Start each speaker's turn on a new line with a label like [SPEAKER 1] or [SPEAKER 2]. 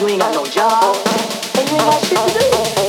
[SPEAKER 1] you ain't got no job, and you ain't got shit to do.